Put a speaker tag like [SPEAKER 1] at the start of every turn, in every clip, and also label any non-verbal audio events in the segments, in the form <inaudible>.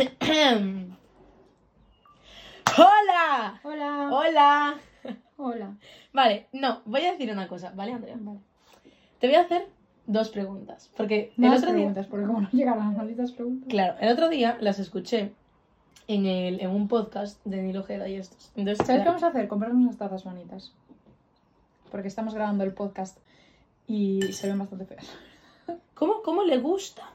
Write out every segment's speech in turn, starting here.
[SPEAKER 1] <coughs> ¡Hola!
[SPEAKER 2] Hola.
[SPEAKER 1] ¡Hola!
[SPEAKER 2] Hola. <laughs>
[SPEAKER 1] Vale, no, voy a decir una cosa, ¿vale, Andrea?
[SPEAKER 2] Vale.
[SPEAKER 1] Te voy a hacer dos preguntas. Porque el
[SPEAKER 2] Más
[SPEAKER 1] otro día.
[SPEAKER 2] preguntas, porque como no llegaron las malditas preguntas.
[SPEAKER 1] Claro, el otro día las escuché en, el, en un podcast de Nilo Ojeda y estos. Entonces,
[SPEAKER 2] ¿Sabes qué vamos a hacer? Comprarnos unas tazas bonitas. Porque estamos grabando el podcast y se ven bastante feas.
[SPEAKER 1] ¿Cómo, ¿Cómo le gusta?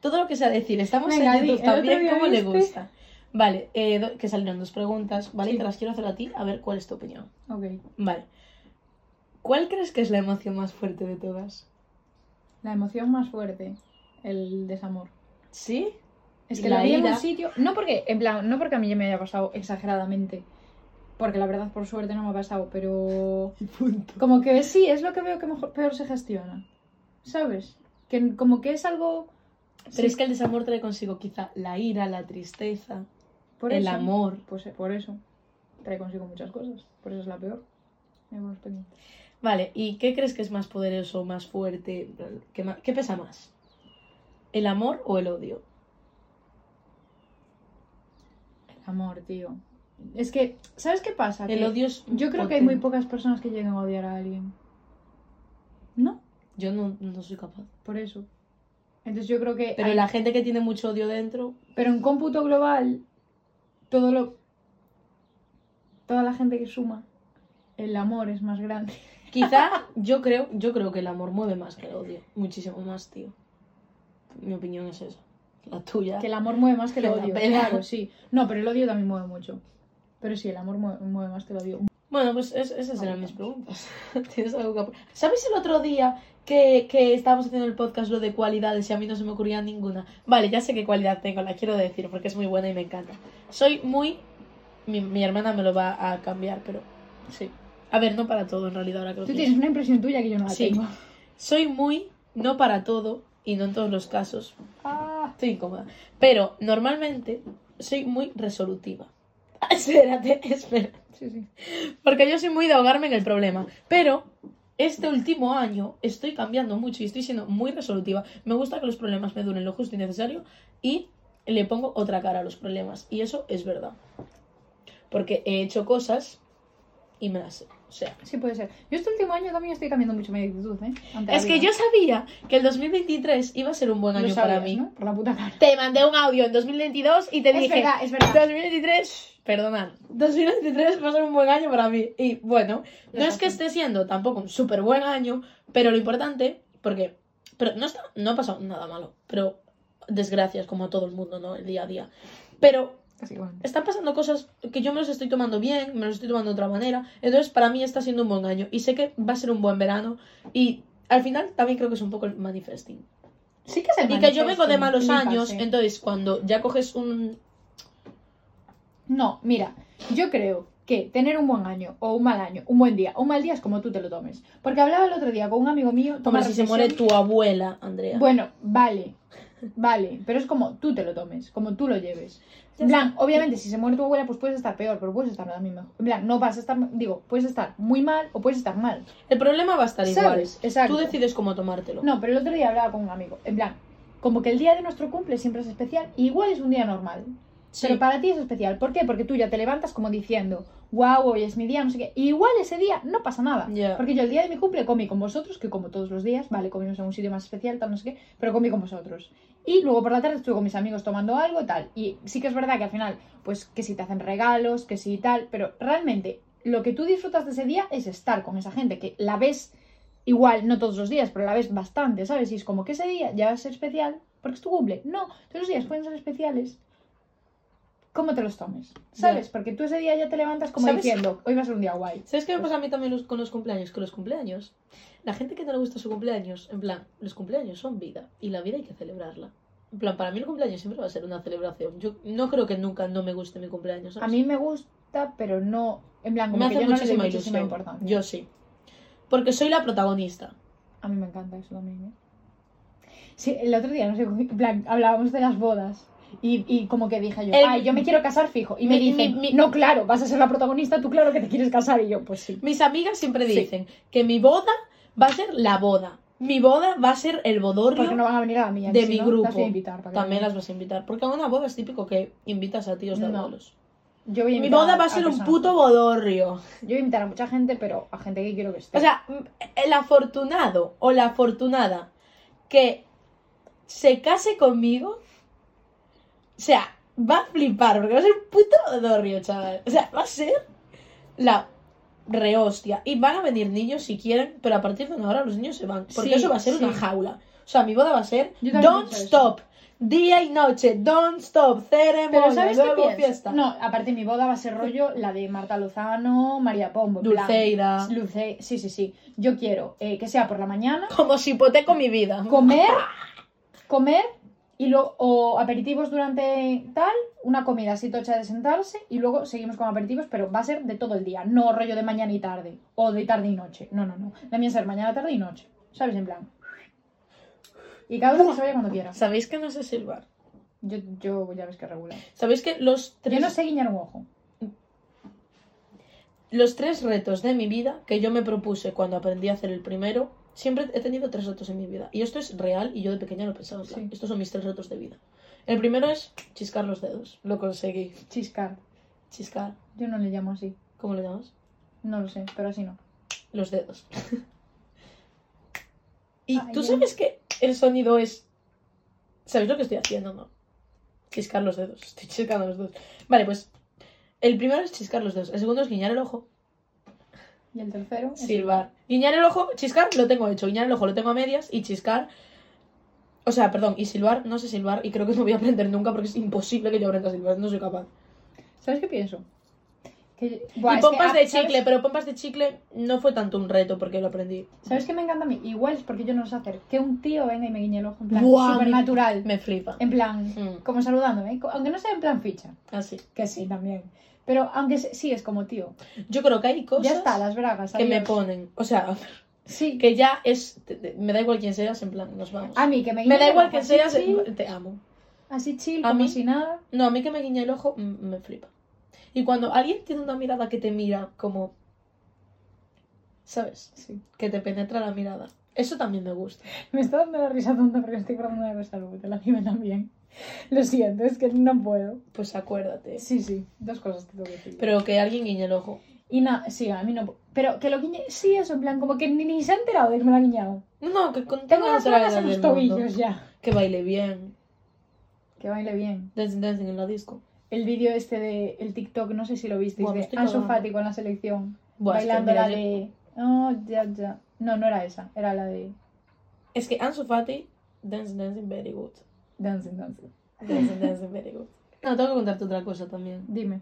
[SPEAKER 1] Todo lo que sea decir. Estamos
[SPEAKER 2] Venga,
[SPEAKER 1] en YouTube también. ¿Cómo le gusta? Vale, eh, do- que salieron dos preguntas, ¿vale?
[SPEAKER 2] Sí.
[SPEAKER 1] Y te las quiero hacer a ti, a ver cuál es tu opinión.
[SPEAKER 2] Ok.
[SPEAKER 1] Vale. ¿Cuál crees que es la emoción más fuerte de todas?
[SPEAKER 2] La emoción más fuerte, el desamor.
[SPEAKER 1] ¿Sí?
[SPEAKER 2] Es que
[SPEAKER 1] La
[SPEAKER 2] la vi en un sitio. No porque, en plan, no porque a mí ya me haya pasado exageradamente. Porque la verdad, por suerte, no me ha pasado. Pero. <laughs>
[SPEAKER 1] Punto.
[SPEAKER 2] Como que sí, es lo que veo que mejor, peor se gestiona. ¿Sabes? Que como que es algo.
[SPEAKER 1] Pero
[SPEAKER 2] Sí,
[SPEAKER 1] es que el desamor trae consigo quizá la ira, la tristeza,
[SPEAKER 2] por
[SPEAKER 1] el
[SPEAKER 2] eso,
[SPEAKER 1] amor.
[SPEAKER 2] Pues eh, por eso. Trae consigo muchas cosas. Por eso es la peor.
[SPEAKER 1] Vale, ¿y qué crees que es más poderoso, más fuerte? ¿Qué, pesa más? ¿El amor o el odio?
[SPEAKER 2] El amor, tío. Es que, ¿sabes qué pasa?
[SPEAKER 1] El
[SPEAKER 2] Que
[SPEAKER 1] odio es.
[SPEAKER 2] Yo creo que hay muy pocas personas que lleguen a odiar a alguien. ¿No?
[SPEAKER 1] Yo no, no soy capaz.
[SPEAKER 2] Por eso. Entonces yo creo que.
[SPEAKER 1] Pero
[SPEAKER 2] hay-
[SPEAKER 1] la gente que tiene mucho odio dentro.
[SPEAKER 2] Pero en cómputo global, todo lo. Toda la gente que suma, el amor es más grande. <laughs>
[SPEAKER 1] Quizá yo creo, yo creo que el amor mueve más que el odio. Muchísimo más, tío. Mi opinión es esa. La tuya.
[SPEAKER 2] Que el amor mueve más que el odio. Claro, sí. No, pero el odio también mueve mucho. Pero sí, el amor mueve, mueve más que el odio.
[SPEAKER 1] Bueno, pues es- esas eran mis preguntas. <laughs> ¿Tienes algo que ¿Sabes el otro día que, que estábamos haciendo el podcast lo de cualidades y a mí no se me ocurría ninguna? Vale, ya sé qué cualidad tengo, la quiero decir porque es muy buena y me encanta. Soy muy... Mi, mi hermana me lo va a cambiar, pero sí. A ver, no para todo en realidad ahora que lo
[SPEAKER 2] Tú
[SPEAKER 1] pienso.
[SPEAKER 2] tienes una impresión tuya que yo no la
[SPEAKER 1] Sí.
[SPEAKER 2] tengo.
[SPEAKER 1] Soy muy... No para todo y no en todos los casos.
[SPEAKER 2] Ah,
[SPEAKER 1] Estoy incómoda. Pero normalmente soy muy resolutiva. <laughs> espérate, espera.
[SPEAKER 2] sí, sí.
[SPEAKER 1] Porque yo soy muy de ahogarme en el problema. Pero este último año estoy cambiando mucho y estoy siendo muy resolutiva. Me gusta que los problemas me duren lo justo y necesario y le pongo otra cara a los problemas. Y eso es verdad. Porque he hecho cosas y me las sé. O sea,
[SPEAKER 2] Sí, puede ser. Yo este último año también estoy cambiando mucho mi actitud, ¿eh? Ante
[SPEAKER 1] es que yo sabía que el 2023 iba a ser un buen año
[SPEAKER 2] sabías,
[SPEAKER 1] para mí.
[SPEAKER 2] ¿no? Por la puta cara.
[SPEAKER 1] Te mandé un audio en 2022 y te
[SPEAKER 2] Es
[SPEAKER 1] dije,
[SPEAKER 2] verdad, es verdad.
[SPEAKER 1] 2023, perdonad, 2023 va a ser un buen año para mí. Y bueno, no es que esté siendo tampoco un súper buen año, pero lo importante, porque pero no, está, no ha pasado nada malo, pero desgracias como a todo el mundo, ¿no? El día a día. Pero
[SPEAKER 2] Así que bueno.
[SPEAKER 1] están pasando cosas que yo me los estoy tomando bien, me los estoy tomando de otra manera. Entonces, para mí está siendo un buen año. Y sé que va a ser un buen verano. Y al final también creo que es un poco el manifesting.
[SPEAKER 2] Sí que es el
[SPEAKER 1] Y que yo vengo de malos años, entonces cuando ya coges un...
[SPEAKER 2] No, mira, yo creo que tener un buen año o un mal año, un buen día o un mal día es como tú te lo tomes. Porque hablaba el otro día con un amigo mío.
[SPEAKER 1] Hombre, si se muere tu abuela, Andrea.
[SPEAKER 2] Bueno, vale, vale, pero es como tú te lo tomes, como tú lo lleves. En plan, obviamente, si se muere tu abuela, pues puedes estar peor, pero puedes estar también mejor. En plan, no vas a estar, digo, puedes estar muy mal o puedes estar mal.
[SPEAKER 1] El problema va a estar igual.
[SPEAKER 2] ¿Sabes? Exacto.
[SPEAKER 1] Tú decides cómo tomártelo.
[SPEAKER 2] No, pero el otro día hablaba con un amigo, en plan, como que el día de nuestro cumple siempre es especial, y igual es un día normal.
[SPEAKER 1] Sí.
[SPEAKER 2] Pero para ti es especial. ¿Por qué? Porque tú ya te levantas como diciendo, wow, hoy es mi día, no sé qué. Y igual ese día no pasa nada. Porque yo el día de mi cumple comí con vosotros, que como todos los días, vale, comimos en un sitio más especial, tal, no sé qué, pero comí con vosotros. Y luego por la tarde estuve con mis amigos tomando algo, tal. Y sí que es verdad que al final, pues que si te hacen regalos, que si tal, pero realmente lo que tú disfrutas de ese día es estar con esa gente que la ves igual, no todos los días, pero la ves bastante, ¿sabes? Y es como que ese día ya va a ser especial porque es tu cumple. No, todos los días pueden ser especiales. ¿Cómo te los tomes? ¿Sabes? Porque tú ese día ya te levantas como
[SPEAKER 1] ¿Sabes?
[SPEAKER 2] diciendo, hoy va a ser un día guay.
[SPEAKER 1] ¿Sabes qué me pasa a mí también los- con los cumpleaños? Con los cumpleaños. La gente que no le gusta su cumpleaños, en plan, los cumpleaños son vida. Y la vida hay que celebrarla. En plan, para mí el cumpleaños siempre va a ser una celebración. Yo no creo que nunca no me guste mi cumpleaños.
[SPEAKER 2] A mí me gusta, pero no, en plan, como
[SPEAKER 1] me
[SPEAKER 2] que
[SPEAKER 1] hace
[SPEAKER 2] yo no le
[SPEAKER 1] muchísima
[SPEAKER 2] muchísima importancia.
[SPEAKER 1] Yo sí. Porque soy la protagonista.
[SPEAKER 2] A mí me encanta eso también, ¿eh? Sí, el otro día, no sé, en plan, hablábamos de las bodas. Y, y como que dije yo,
[SPEAKER 1] El-
[SPEAKER 2] ay, yo me quiero casar fijo. Y me
[SPEAKER 1] Mi-
[SPEAKER 2] dicen,
[SPEAKER 1] mi- mi-
[SPEAKER 2] no, claro, vas a ser la protagonista, tú claro que te quieres casar. Y yo, pues sí.
[SPEAKER 1] Mis amigas siempre
[SPEAKER 2] Sí.
[SPEAKER 1] dicen que mi boda va a ser la boda. Mi boda va a ser el bodorrio.
[SPEAKER 2] Porque no van a venir a la mía.
[SPEAKER 1] de
[SPEAKER 2] si
[SPEAKER 1] mi
[SPEAKER 2] no,
[SPEAKER 1] grupo.
[SPEAKER 2] Las voy a invitar para que
[SPEAKER 1] También las vas a invitar. Porque a una boda es típico que invitas a tíos de
[SPEAKER 2] No.
[SPEAKER 1] abuelos.
[SPEAKER 2] Yo voy a
[SPEAKER 1] Mi boda va a ser un puto bodorrio.
[SPEAKER 2] Yo voy a invitar a mucha gente, pero a gente que quiero que esté.
[SPEAKER 1] O sea, el afortunado o la afortunada que se case conmigo, o sea, va a flipar, porque va a ser un puto bodorrio, chaval. O sea, va a ser la rehostia. Y van a venir niños si quieren, pero a partir de una hora los niños se van. Porque
[SPEAKER 2] Sí,
[SPEAKER 1] eso va a ser una jaula. O sea, mi boda va a ser don't stop. Día y noche, don't stop, ceremonia,
[SPEAKER 2] Pero ¿sabes qué
[SPEAKER 1] luego
[SPEAKER 2] pienso?
[SPEAKER 1] fiesta.
[SPEAKER 2] No, aparte mi boda va a ser rollo la de Marta Lozano, María Pombo. en plan. Luce, sí, sí, sí. Yo quiero eh, que sea por la mañana,
[SPEAKER 1] Como si hipoteco mi vida.
[SPEAKER 2] comer, <laughs> comer y luego o aperitivos durante tal, una comida así tocha de sentarse y luego seguimos con aperitivos, pero va a ser de todo el día, no rollo de mañana y tarde o de tarde y noche. No, no, no. A ser mañana, tarde y noche. ¿Sabes? En plan. Y cada uno que se vaya cuando quiera.
[SPEAKER 1] ¿Sabéis que no sé silbar?
[SPEAKER 2] Yo, yo ya ves que regular.
[SPEAKER 1] ¿Sabéis que los tres,
[SPEAKER 2] Yo no sé guiñar un ojo.
[SPEAKER 1] los tres retos de mi vida que yo me propuse cuando aprendí a hacer el primero, siempre he tenido tres retos en mi vida. Y esto es real y yo de pequeña lo pensaba.
[SPEAKER 2] Sí.
[SPEAKER 1] Estos son mis tres retos de vida. El primero es chiscar los dedos. Lo conseguí.
[SPEAKER 2] Chiscar.
[SPEAKER 1] Chiscar.
[SPEAKER 2] Yo no le llamo así.
[SPEAKER 1] ¿Cómo le llamas?
[SPEAKER 2] No lo sé, pero así no.
[SPEAKER 1] Los dedos. <laughs> y
[SPEAKER 2] Ay,
[SPEAKER 1] tú sabes que el sonido es... ¿Sabéis lo que estoy haciendo, no? Chiscar los dedos. Estoy chiscando los dedos. Vale, pues... El primero es chiscar los dedos. El segundo es guiñar el ojo.
[SPEAKER 2] Y el tercero. es-
[SPEAKER 1] Silbar. Guiñar el ojo, chiscar, lo tengo hecho. Guiñar el ojo lo tengo a medias y chiscar. O sea, perdón, y silbar, no sé silbar y creo que no voy a aprender nunca porque es imposible que yo aprenda a silbar, no soy capaz.
[SPEAKER 2] ¿Sabes qué pienso? Que... Buah,
[SPEAKER 1] y
[SPEAKER 2] que,
[SPEAKER 1] pompas
[SPEAKER 2] ah,
[SPEAKER 1] de
[SPEAKER 2] ¿sabes-
[SPEAKER 1] chicle, pero pompas de chicle no fue tanto un reto porque lo aprendí.
[SPEAKER 2] ¿Sabes qué me encanta a mí? Igual es porque yo no lo sé hacer. Que un tío venga y me guiñe el ojo en plan
[SPEAKER 1] Buah,
[SPEAKER 2] súper
[SPEAKER 1] me-
[SPEAKER 2] natural.
[SPEAKER 1] Me flipa.
[SPEAKER 2] En plan,
[SPEAKER 1] Mm.
[SPEAKER 2] como saludándome. Aunque no sea en plan ficha.
[SPEAKER 1] Así.
[SPEAKER 2] Que sí, también. Pero aunque sí, es como tío.
[SPEAKER 1] Yo creo que hay cosas
[SPEAKER 2] ya está, las bragas.
[SPEAKER 1] que me ponen. O sea,
[SPEAKER 2] Sí.
[SPEAKER 1] que ya es. te- te- me da igual quién seas, en plan, nos vamos.
[SPEAKER 2] A mí que me
[SPEAKER 1] me da igual
[SPEAKER 2] así
[SPEAKER 1] seas,
[SPEAKER 2] chill,
[SPEAKER 1] te amo.
[SPEAKER 2] Así chill,
[SPEAKER 1] A
[SPEAKER 2] como
[SPEAKER 1] mí-
[SPEAKER 2] si nada.
[SPEAKER 1] No, a mí que me guiñe el ojo me flipa. Y cuando alguien tiene una mirada que te mira como. ¿Sabes?
[SPEAKER 2] Sí.
[SPEAKER 1] Que te penetra la mirada. Eso también me gusta.
[SPEAKER 2] Me está dando la risa tonta porque estoy acordando de la salud. La anime también. Lo siento, es que no puedo.
[SPEAKER 1] Pues acuérdate.
[SPEAKER 2] Sí, sí, dos cosas te tengo que decir.
[SPEAKER 1] Pero que alguien guiñe el ojo.
[SPEAKER 2] Y nada, sí, a mí no. Pero que lo guiñe, sí, eso, en plan, como que ni, ni se ha enterado de que me lo ha guiñado.
[SPEAKER 1] No, no, que con
[SPEAKER 2] Tengo las
[SPEAKER 1] naturalidad
[SPEAKER 2] en los
[SPEAKER 1] mundo.
[SPEAKER 2] tobillos ya.
[SPEAKER 1] Que baile bien.
[SPEAKER 2] Que baile bien.
[SPEAKER 1] Dancing, dancing en la disco.
[SPEAKER 2] El vídeo este de el TikTok, no sé si lo visteis,
[SPEAKER 1] me
[SPEAKER 2] de Ansu. Fati con la selección.
[SPEAKER 1] Buah, es que
[SPEAKER 2] bailando la
[SPEAKER 1] yo-
[SPEAKER 2] de. Oh, ya, ya. No, no era esa, era la de
[SPEAKER 1] Es que Ansu Fati, dancing, dancing, very good.
[SPEAKER 2] Dancing, Dancing.
[SPEAKER 1] Dancing, dancing, very good. <laughs> No, tengo que contarte otra cosa también.
[SPEAKER 2] Dime.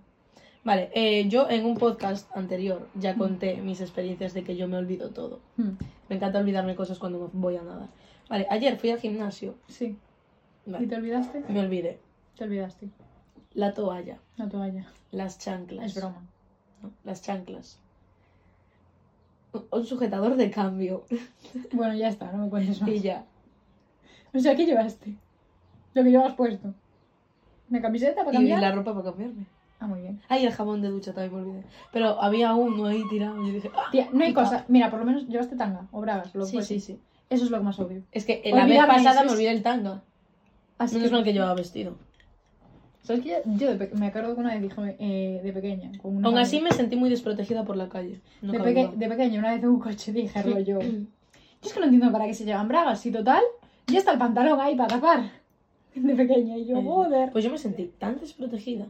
[SPEAKER 1] Vale, eh, yo en un podcast anterior ya conté mis experiencias de que yo me olvido todo.
[SPEAKER 2] Hmm,
[SPEAKER 1] Me encanta olvidarme cosas cuando me voy a nadar. Vale, ayer fui al gimnasio.
[SPEAKER 2] Sí. ¿Y te olvidaste?
[SPEAKER 1] me olvidé.
[SPEAKER 2] Te olvidaste.
[SPEAKER 1] La toalla,
[SPEAKER 2] La toalla.
[SPEAKER 1] las chanclas.
[SPEAKER 2] Es broma.
[SPEAKER 1] ¿no? Las chanclas. Un- sujetador de cambio.
[SPEAKER 2] Bueno, ya está, no me cuentes más.
[SPEAKER 1] Y ya.
[SPEAKER 2] O sea, ¿qué llevaste? Lo que llevas puesto. ¿Una camiseta para
[SPEAKER 1] Y
[SPEAKER 2] cambiar?
[SPEAKER 1] la ropa para cambiarme.
[SPEAKER 2] Ah, muy bien.
[SPEAKER 1] Ay, el jabón de ducha también me olvidé. Pero había uno ahí tirado y yo dije, ¡ah!
[SPEAKER 2] Tía, no hay cosa. Mira, por lo menos llevaste tanga o bragas. Lo
[SPEAKER 1] Sí,
[SPEAKER 2] fuese.
[SPEAKER 1] sí, sí.
[SPEAKER 2] Eso es lo más obvio.
[SPEAKER 1] Es que la vez pasada me
[SPEAKER 2] es-
[SPEAKER 1] olvidé el tanga.
[SPEAKER 2] Así
[SPEAKER 1] Menos
[SPEAKER 2] que,
[SPEAKER 1] mal que llevaba vestido.
[SPEAKER 2] Yo de me acuerdo que una vez dijo eh, de pequeña. Con una
[SPEAKER 1] Aún así me sentí muy desprotegida por la calle. No
[SPEAKER 2] de, peque- de pequeña, una vez en un coche dije, rollo. <clears throat> Yo es que no entiendo para qué se llevan bragas. Y total, ya está el pantalón ahí para tapar. <laughs> De pequeña. Y yo, joder.
[SPEAKER 1] Pues yo me sentí tan desprotegida.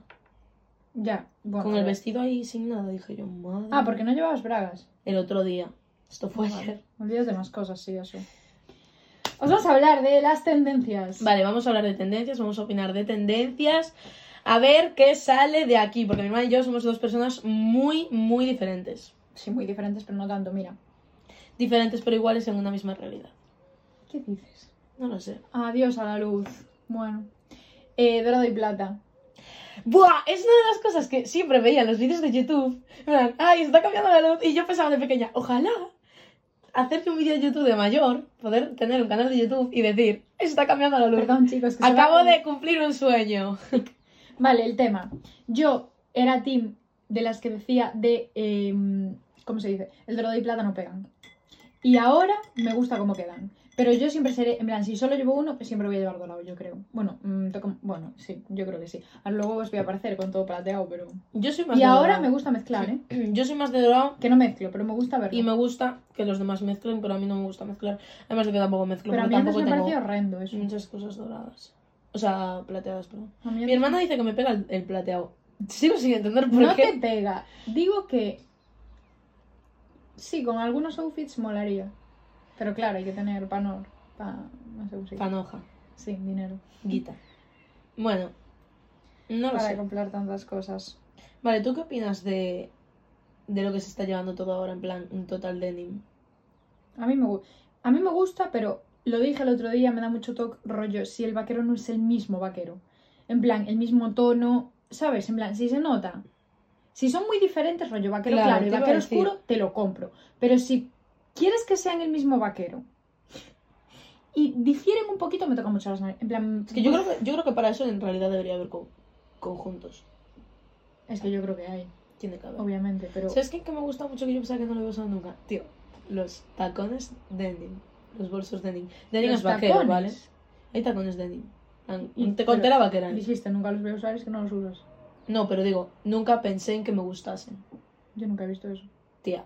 [SPEAKER 2] Ya, bueno.
[SPEAKER 1] Con el vestido ahí sin nada, dije yo, madre.
[SPEAKER 2] Ah, porque no llevabas bragas.
[SPEAKER 1] El otro día. Esto fue
[SPEAKER 2] Vale.
[SPEAKER 1] ayer.
[SPEAKER 2] Olvidas de más cosas, sí, eso. Os vamos a hablar de las tendencias.
[SPEAKER 1] Vale, vamos a hablar de tendencias, vamos a opinar de tendencias. A ver qué sale de aquí, porque mi hermana y yo somos dos personas muy, muy diferentes.
[SPEAKER 2] Sí, muy diferentes, pero no tanto. Mira.
[SPEAKER 1] Diferentes pero iguales en una misma realidad.
[SPEAKER 2] ¿Qué dices?
[SPEAKER 1] No lo sé.
[SPEAKER 2] Adiós a la luz. Bueno. Eh, dorado y plata.
[SPEAKER 1] Buah, es una de las cosas que siempre veía en los vídeos de YouTube. En plan, Ay, está cambiando la luz. Y yo pensaba de pequeña, ojalá hacerme un vídeo de YouTube de mayor, poder tener un canal de YouTube y decir, está cambiando la luz.
[SPEAKER 2] Perdón, chicos. Que
[SPEAKER 1] Acabo de cumplir un sueño. <laughs>
[SPEAKER 2] Vale, el tema. Yo era team de las que decía de... em, ¿Cómo se dice? El dorado y plata no pegan. Y ahora me gusta cómo quedan. Pero yo siempre seré, en plan, si solo llevo uno, pues siempre voy a llevar dorado, yo creo. Bueno, mm, toco- bueno, sí, yo creo que sí. Ahora luego os voy a aparecer con todo plateado, pero...
[SPEAKER 1] Yo soy más
[SPEAKER 2] Y
[SPEAKER 1] de
[SPEAKER 2] ahora
[SPEAKER 1] dorado.
[SPEAKER 2] me gusta mezclar, ¿eh? <clears throat>
[SPEAKER 1] Yo soy más de dorado
[SPEAKER 2] Que no mezclo, pero me gusta verlo.
[SPEAKER 1] y me gusta que los demás mezclen, pero a mí no me gusta mezclar. Además de que tampoco mezclo,
[SPEAKER 2] Pero a mí antes
[SPEAKER 1] tampoco
[SPEAKER 2] me
[SPEAKER 1] tengo
[SPEAKER 2] horrendo eso.
[SPEAKER 1] muchas cosas doradas. O sea, plateadas, perdón. Mi
[SPEAKER 2] antes-
[SPEAKER 1] hermana dice que me pega el, el plateado. Sigo sin entender por
[SPEAKER 2] No
[SPEAKER 1] qué.
[SPEAKER 2] te pega. Digo que... Sí, con algunos outfits molaría. Pero claro, hay que tener panor. Pa... No sé cómo se dice.
[SPEAKER 1] Panoja,
[SPEAKER 2] Sí, dinero.
[SPEAKER 1] guita. Bueno, no lo
[SPEAKER 2] Para
[SPEAKER 1] sé.
[SPEAKER 2] comprar tantas cosas.
[SPEAKER 1] Vale, ¿tú qué opinas de, de lo que se está llevando todo ahora en plan un total denim?
[SPEAKER 2] A mí me, gu- a mí me gusta, pero lo dije el otro día, me da mucho toque rollo si el vaquero no es el mismo vaquero. En plan, el mismo tono, ¿sabes? En plan, si se nota. Si son muy diferentes, rollo vaquero
[SPEAKER 1] Claro,
[SPEAKER 2] claro,
[SPEAKER 1] te
[SPEAKER 2] y
[SPEAKER 1] iba a
[SPEAKER 2] vaquero
[SPEAKER 1] decir.
[SPEAKER 2] oscuro, te lo compro. Pero si quieres que sean el mismo vaquero y difieren un poquito, me toca mucho las narices. En plan,
[SPEAKER 1] Es que yo creo que, yo creo que para eso en realidad debería haber co- conjuntos.
[SPEAKER 2] Es que yo creo que hay,
[SPEAKER 1] Tiene que haber.
[SPEAKER 2] obviamente, pero...
[SPEAKER 1] ¿Sabes qué que me gusta mucho que yo pensaba que no lo había usado nunca? Tío, los tacones denim. Los bolsos denim. Denim es vaquero,
[SPEAKER 2] tacones.
[SPEAKER 1] ¿vale? Hay tacones denim.
[SPEAKER 2] Y-
[SPEAKER 1] Te conté la vaquera.
[SPEAKER 2] Dijiste, nunca los voy a usar, es que no los usas.
[SPEAKER 1] No, pero digo, nunca pensé en que me gustasen.
[SPEAKER 2] Yo nunca he visto eso.
[SPEAKER 1] Tía.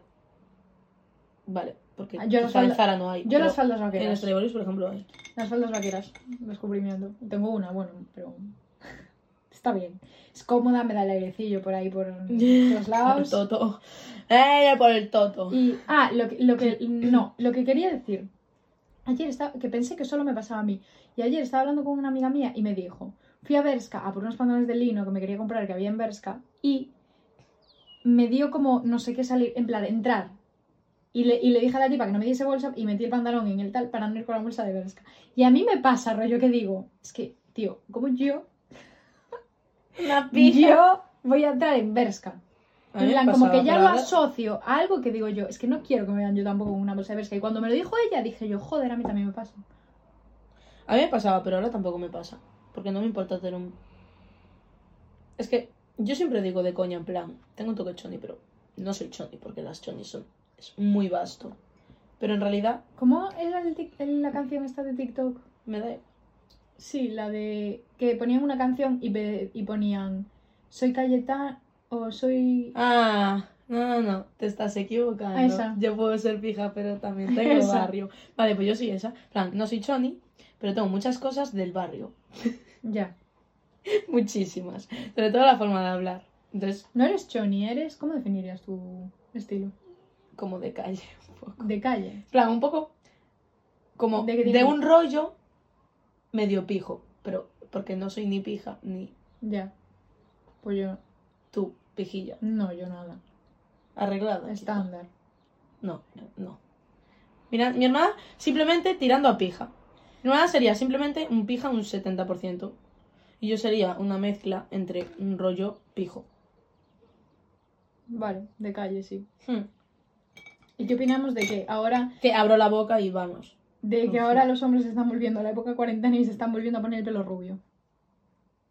[SPEAKER 1] Vale, porque
[SPEAKER 2] Ah, yo las
[SPEAKER 1] quizá en
[SPEAKER 2] falda-
[SPEAKER 1] Zara no hay.
[SPEAKER 2] Yo las faldas
[SPEAKER 1] En
[SPEAKER 2] vaqueras.
[SPEAKER 1] Stradivarius, por ejemplo, hay.
[SPEAKER 2] Las faldas vaqueras, descubrimiento. Tengo una, bueno, pero <laughs> está bien. Es cómoda, me da el airecillo por ahí, por <laughs> los
[SPEAKER 1] El
[SPEAKER 2] lados.
[SPEAKER 1] toto. ¡Eh, por el toto!
[SPEAKER 2] Y, ah, lo que, lo que, no, lo que quería decir. Ayer estaba, que pensé que solo me pasaba a mí. Y ayer estaba hablando con una amiga mía y me dijo, fui a Berska a por unos pantalones de lino que me quería comprar que había en Berska y me dio como, no sé qué salir, en plan, entrar. Y le, y le dije a la tipa que no me diese bolsa y metí el pantalón en el tal para no ir con la bolsa de Berska. Y a mí me pasa, rollo, que digo, es que, tío, como yo, <laughs>
[SPEAKER 1] Una
[SPEAKER 2] yo voy a entrar en Berska. En plan, como que ya lo
[SPEAKER 1] ahora-
[SPEAKER 2] asocio a algo que digo yo, es que no quiero que me vean yo tampoco con una bolsa de Berska. Y cuando me lo dijo ella, dije yo, joder, a mí también me pasa.
[SPEAKER 1] A mí me pasaba, pero ahora tampoco me pasa. Porque no me importa tener un. Es que yo siempre digo de coña, en plan, tengo un toque choni, pero no soy choni, porque las chonis son. Es muy vasto. Pero en realidad
[SPEAKER 2] ¿Cómo era el el- la canción esta de TikTok?
[SPEAKER 1] me da.
[SPEAKER 2] Sí, la de que ponían una canción y, y ponían soy Cayetana o soy...
[SPEAKER 1] Ah, no, no, no, te estás equivocando.
[SPEAKER 2] Esa.
[SPEAKER 1] Yo puedo ser pija, pero también <laughs> tengo
[SPEAKER 2] Esa.
[SPEAKER 1] barrio. Vale, pues yo soy esa. Plan, no soy choni, pero tengo muchas cosas del barrio.
[SPEAKER 2] Ya. <laughs>
[SPEAKER 1] Muchísimas. Sobre todo la forma de hablar. Entonces,
[SPEAKER 2] No eres choni, eres... ¿Cómo definirías tu estilo?
[SPEAKER 1] Como de calle. <laughs> un poco.
[SPEAKER 2] De calle.
[SPEAKER 1] En plan, un poco como
[SPEAKER 2] ¿De
[SPEAKER 1] un rollo medio pijo, pero porque no soy ni pija ni
[SPEAKER 2] Ya. Pues yo...
[SPEAKER 1] tú, pijilla.
[SPEAKER 2] No, yo nada.
[SPEAKER 1] Arreglada.
[SPEAKER 2] Estándar.
[SPEAKER 1] No, no. Mira, mi hermana simplemente tirando a pija. Mi hermana sería simplemente un pija un 70%. Y yo sería una mezcla entre un rollo pijo.
[SPEAKER 2] Vale, de calle, sí.
[SPEAKER 1] Hmm.
[SPEAKER 2] ¿Y qué opinamos de que ahora
[SPEAKER 1] Que abro la boca y vamos.
[SPEAKER 2] de que ahora los hombres se están volviendo a la época cuarentena y se están volviendo a poner el pelo rubio?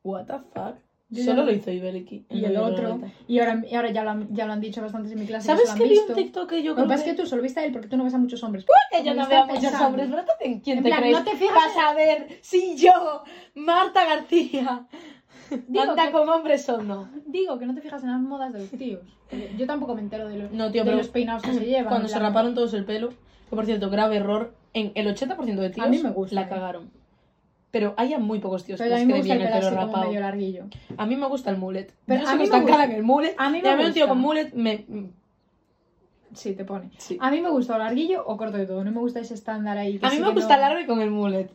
[SPEAKER 1] What the fuck.
[SPEAKER 2] Yo
[SPEAKER 1] Solo
[SPEAKER 2] ya-
[SPEAKER 1] lo hizo Ibeliki.
[SPEAKER 2] Y el otro. Y ahora, y ahora ya, lo han, ya lo han dicho bastantes en mi clase.
[SPEAKER 1] ¿Sabes que vi un. TikTok que yo
[SPEAKER 2] Lo que
[SPEAKER 1] creo
[SPEAKER 2] pasa es que tú solo viste a él porque tú no ves a muchos hombres.
[SPEAKER 1] que yo no veo a muchos hombres, ¿verdad? ¿En quién
[SPEAKER 2] En
[SPEAKER 1] te
[SPEAKER 2] plan,
[SPEAKER 1] crees?
[SPEAKER 2] no te fijas
[SPEAKER 1] Vas a ver <laughs> si yo, Marta García,
[SPEAKER 2] Digo
[SPEAKER 1] anda
[SPEAKER 2] que-
[SPEAKER 1] con hombres o no.
[SPEAKER 2] Digo que no te fijas en las modas de los tíos. Porque Yo tampoco me entero de los,
[SPEAKER 1] No, tío,
[SPEAKER 2] de los peinados que se llevan.
[SPEAKER 1] Cuando se raparon todos el pelo, que por cierto, grave error, en el 80% de tíos
[SPEAKER 2] A mí me gusta,
[SPEAKER 1] la
[SPEAKER 2] eh.
[SPEAKER 1] cagaron. Pero hay muy pocos tíos
[SPEAKER 2] Pero
[SPEAKER 1] que
[SPEAKER 2] a
[SPEAKER 1] les
[SPEAKER 2] mí me
[SPEAKER 1] quede
[SPEAKER 2] gusta
[SPEAKER 1] bien
[SPEAKER 2] el
[SPEAKER 1] el
[SPEAKER 2] pelo como
[SPEAKER 1] rapado.
[SPEAKER 2] medio larguillo.
[SPEAKER 1] A mí me gusta el mullet.
[SPEAKER 2] Pero a mí me gusta.
[SPEAKER 1] cara el mullet.
[SPEAKER 2] A mí
[SPEAKER 1] y
[SPEAKER 2] me
[SPEAKER 1] a mí un tío
[SPEAKER 2] gusta.
[SPEAKER 1] con mullet me...
[SPEAKER 2] Sí, te pone.
[SPEAKER 1] Sí.
[SPEAKER 2] A mí me gusta o larguillo o corto de todo. No me gusta ese estándar ahí. que
[SPEAKER 1] A mí me gusta
[SPEAKER 2] no-
[SPEAKER 1] largo y con el mullet.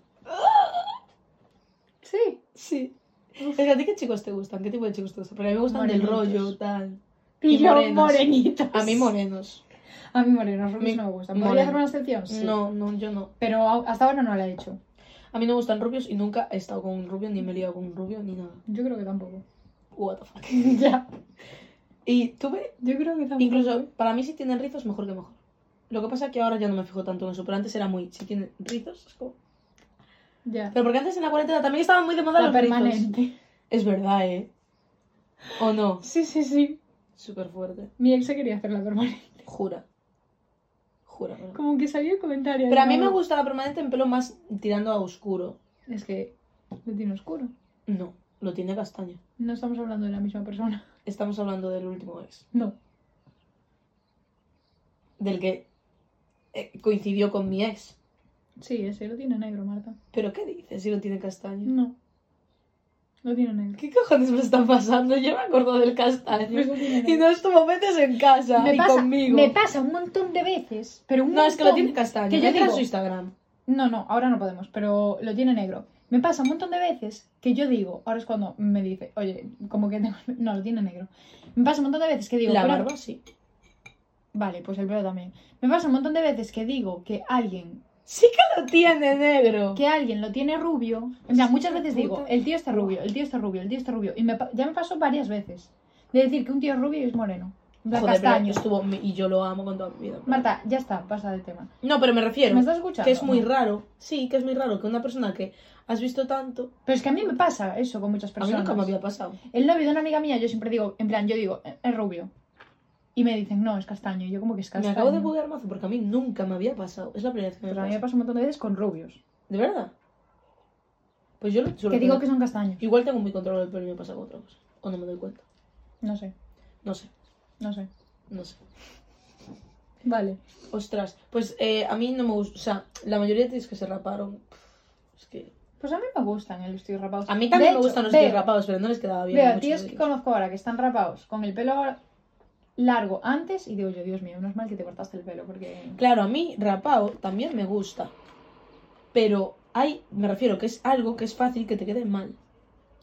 [SPEAKER 2] Sí.
[SPEAKER 1] Sí. Es que, ¿A ti qué chicos te gustan? ¿Qué tipo de chicos te gustan? Porque a mí me gustan del
[SPEAKER 2] Morenitos.
[SPEAKER 1] rollo, tal.
[SPEAKER 2] Y,
[SPEAKER 1] Y
[SPEAKER 2] yo
[SPEAKER 1] morenos.
[SPEAKER 2] morenitos.
[SPEAKER 1] A mí morenos.
[SPEAKER 2] A mí morenos, rubios no me gustan. ¿Podría hacer una excepción? Sí.
[SPEAKER 1] No, no, yo no.
[SPEAKER 2] Pero hasta ahora no la he hecho.
[SPEAKER 1] A mí no me gustan rubios y nunca he estado con un rubio, ni me he liado con un rubio, ni nada.
[SPEAKER 2] Yo creo que tampoco.
[SPEAKER 1] What the fuck. <laughs>
[SPEAKER 2] ya.
[SPEAKER 1] Y tuve,
[SPEAKER 2] Yo creo que tampoco.
[SPEAKER 1] incluso, para mí si tienen rizos, mejor que mejor. Lo que pasa es que ahora ya no me fijo tanto en eso, pero antes era muy, si tienen rizos, es como...
[SPEAKER 2] Ya.
[SPEAKER 1] Pero porque antes en la cuarentena también estaban muy de moda
[SPEAKER 2] La
[SPEAKER 1] los rizos.
[SPEAKER 2] permanente.
[SPEAKER 1] Es verdad, ¿eh? ¿O no?
[SPEAKER 2] Sí, sí, sí.
[SPEAKER 1] Súper fuerte.
[SPEAKER 2] Mi ex se quería hacer la permanente.
[SPEAKER 1] Jura. Júramelo.
[SPEAKER 2] Como que salió el comentario.
[SPEAKER 1] Pero a mí me gusta la permanente en pelo más tirando a oscuro.
[SPEAKER 2] Es que lo tiene oscuro.
[SPEAKER 1] No, lo tiene castaño.
[SPEAKER 2] No estamos hablando de la misma persona.
[SPEAKER 1] Estamos hablando del último ex.
[SPEAKER 2] No.
[SPEAKER 1] Del que eh, coincidió con mi ex.
[SPEAKER 2] Sí, ese lo tiene negro, Marta.
[SPEAKER 1] ¿Pero qué dices si lo tiene castaño?
[SPEAKER 2] No. Lo tiene negro.
[SPEAKER 1] ¿Qué cojones me están pasando? Yo me acuerdo del castaño. Y no estuvo metes en casa
[SPEAKER 2] me
[SPEAKER 1] y
[SPEAKER 2] pasa,
[SPEAKER 1] conmigo.
[SPEAKER 2] me pasa un montón de veces, pero un
[SPEAKER 1] No, es que lo tiene castaño.
[SPEAKER 2] Que yo
[SPEAKER 1] en
[SPEAKER 2] digo-
[SPEAKER 1] su Instagram.
[SPEAKER 2] No, no, ahora no podemos, pero lo tiene negro. Me pasa un montón de veces que yo digo, ahora es cuando me dice, oye, como que tengo... <laughs> No, lo tiene negro. Me pasa un montón de veces que digo,
[SPEAKER 1] La
[SPEAKER 2] pero-
[SPEAKER 1] barba sí.
[SPEAKER 2] Vale, pues el pelo también. Me pasa un montón de veces que digo que alguien,
[SPEAKER 1] Sí que lo tiene negro.
[SPEAKER 2] que alguien lo tiene rubio. O sea, muchas veces digo, el tío está rubio, el tío está rubio, el tío está rubio. Y me ya me pasó varias veces de decir que un tío es rubio y es moreno.
[SPEAKER 1] Joder, pero
[SPEAKER 2] castaño.
[SPEAKER 1] estuvo y yo lo amo con toda mi vida.
[SPEAKER 2] Marta, ya está, pasa del tema.
[SPEAKER 1] No, pero me refiero
[SPEAKER 2] ¿Me estás escuchando?
[SPEAKER 1] que es muy raro. Sí, que es muy raro que una persona que has visto tanto.
[SPEAKER 2] Pero es que a mí me pasa eso con muchas
[SPEAKER 1] A mí
[SPEAKER 2] personas.
[SPEAKER 1] nunca me había pasado.
[SPEAKER 2] El novio de una amiga mía, yo siempre digo, en plan, yo digo, "Eh, es rubio. Y me dicen, no, es castaño. Y yo, como que es
[SPEAKER 1] Me
[SPEAKER 2] castaño.
[SPEAKER 1] acabo de buguear mazo porque a mí nunca me había pasado. Es la primera vez que me
[SPEAKER 2] Pues a mí me
[SPEAKER 1] pasa.
[SPEAKER 2] pasa un montón de veces con rubios.
[SPEAKER 1] ¿De verdad? Pues yo lo
[SPEAKER 2] Que digo
[SPEAKER 1] tener-
[SPEAKER 2] que son castaños.
[SPEAKER 1] Igual tengo muy controlado el pelo y me pasa con otra cosa. O no me doy cuenta.
[SPEAKER 2] No sé,
[SPEAKER 1] No sé,
[SPEAKER 2] no sé.
[SPEAKER 1] no sé.
[SPEAKER 2] Vale.
[SPEAKER 1] Ostras, pues eh, a mí no me gusta. O sea, la mayoría de tíos que se raparon. Es que.
[SPEAKER 2] Pues a mí me gustan eh, los tíos rapados.
[SPEAKER 1] A mí también
[SPEAKER 2] De
[SPEAKER 1] me
[SPEAKER 2] hecho,
[SPEAKER 1] gustan los
[SPEAKER 2] veo-
[SPEAKER 1] tíos rapados, pero no les quedaba bien.
[SPEAKER 2] Veo tíos que conozco ahora que están rapados con el pelo ahora largo antes y digo yo, Dios mío, no es mal que te cortaste el pelo porque...
[SPEAKER 1] Claro, a mí rapado también me gusta. Pero hay, me refiero que es algo que es fácil que te quede mal.